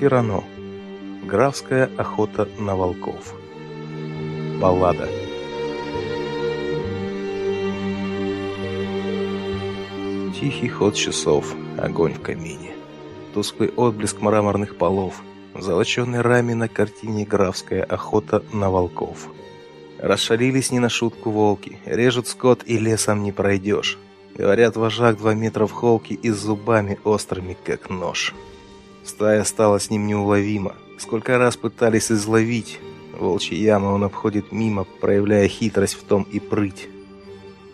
Сирано. Графская охота на волков. Баллада. Тихий ход часов, огонь в камине. Тусклый отблеск мраморных полов, в золоченой раме на картине «Графская охота на волков». Расшалились не на шутку волки, режут скот и лесом не пройдешь. Говорят, вожак два метра в холке и с зубами острыми, как нож. Стая стала с ним неуловима. Сколько раз пытались изловить. Волчьи ямы он обходит мимо, проявляя хитрость в том и прыть.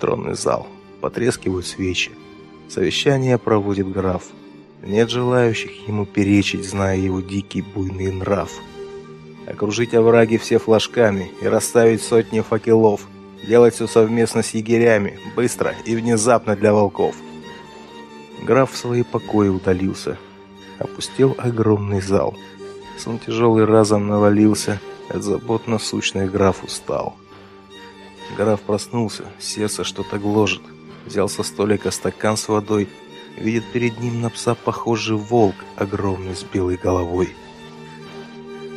Тронный зал. Потрескивают свечи. Совещание проводит граф. Нет желающих ему перечить, зная его дикий буйный нрав. Окружить овраги все флажками и расставить сотни факелов. Делать все совместно с егерями, быстро и внезапно для волков. Граф в свои покои удалился. Опустел огромный зал. Сон тяжелый разом навалился, от забот насущных граф устал. Граф проснулся, сердце что-то гложет. Взял со столика стакан с водой, видит перед ним на пса похожий волк, огромный с белой головой.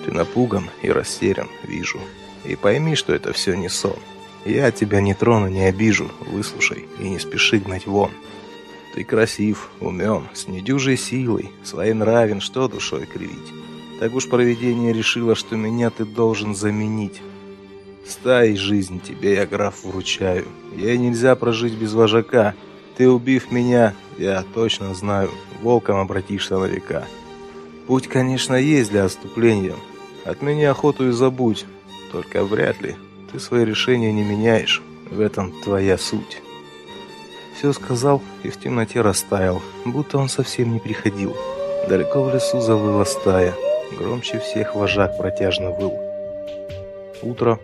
Ты напуган и растерян, вижу. И пойми, что это все не сон. Я тебя не трону, не обижу, выслушай и не спеши гнать вон. Ты красив, умен, с недюжей силой, своенравен, что душой кривить. Так уж провидение решило, что меня ты должен заменить. Стаи жизнь тебе я, граф, вручаю. Ей нельзя прожить без вожака. Ты, убив меня, я точно знаю, волком обратишься на века. Путь, конечно, есть для отступления. Отмени охоту и забудь. Только вряд ли. Ты свои решения не меняешь. В этом твоя суть. Все сказал и в темноте растаял, будто он совсем не приходил. Далеко в лесу завыла стая. Громче всех вожак протяжно выл. Утро.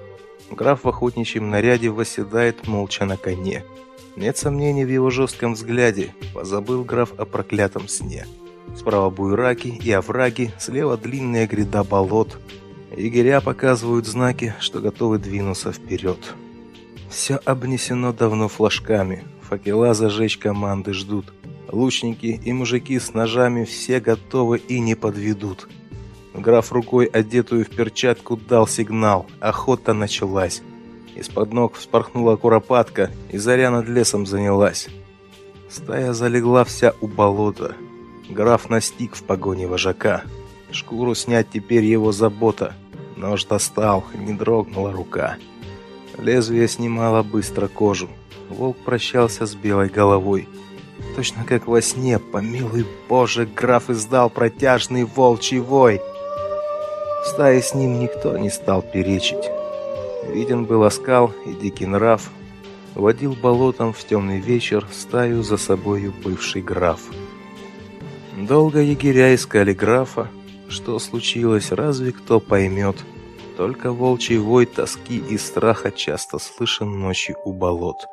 Граф в охотничьем наряде восседает молча на коне. Нет сомнений в его жестком взгляде. Позабыл граф о проклятом сне. Справа буйраки и овраги, слева длинная гряда болот. Егеря показывают знаки, что готовы двинуться вперед. Все обнесено давно флажками. Факела зажечь команды ждут. Лучники и мужики с ножами все готовы и не подведут. Граф рукой, одетую в перчатку, дал сигнал. Охота началась. Из-под ног вспорхнула куропатка, и заря над лесом занялась. Стая залегла вся у болота. Граф настиг в погоне вожака. Шкуру снять теперь его забота. Нож достал, не дрогнула рука. Лезвие снимало быстро кожу. Волк прощался с белой головой. Точно как во сне, помилуй Боже, граф издал протяжный волчий вой. В стае с ним никто не стал перечить. Виден был оскал и дикий нрав. Водил болотом в темный вечер стаю за собою бывший граф. Долго егеря искали графа. Что случилось, разве кто поймет? Только волчий вой тоски и страха часто слышен ночью у болот.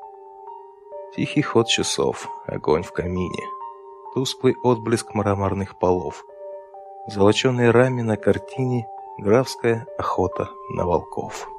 Тихий ход часов, огонь в камине, тусклый отблеск мраморных полов, золоченые раме на картине Графская охота на волков.